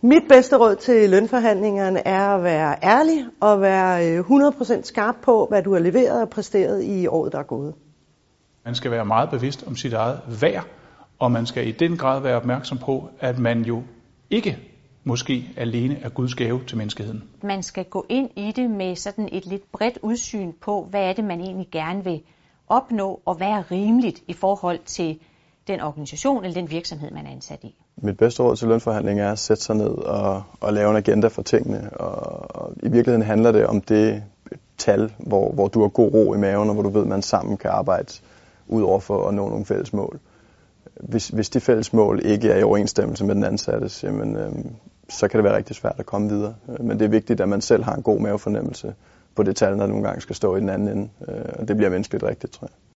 Mit bedste råd til lønforhandlingerne er at være ærlig og være 100% skarp på, hvad du har leveret og præsteret i året, der er gået. Man skal være meget bevidst om sit eget værd, og man skal i den grad være opmærksom på, at man jo ikke måske alene er Guds gave til menneskeheden. Man skal gå ind i det med sådan et lidt bredt udsyn på, hvad er det, man egentlig gerne vil opnå, og hvad er rimeligt i forhold til den organisation eller den virksomhed, man er ansat i. Mit bedste råd til lønforhandling er at sætte sig ned og, og lave en agenda for tingene. Og, og I virkeligheden handler det om det tal, hvor, hvor du har god ro i maven, og hvor du ved, at man sammen kan arbejde ud over for at nå nogle fælles mål. Hvis, hvis de fælles mål ikke er i overensstemmelse med den ansattes, jamen, øh, så kan det være rigtig svært at komme videre. Øh, men det er vigtigt, at man selv har en god mavefornemmelse på det tal, der nogle gange skal stå i den anden ende. Øh, og det bliver menneskeligt rigtigt, tror jeg.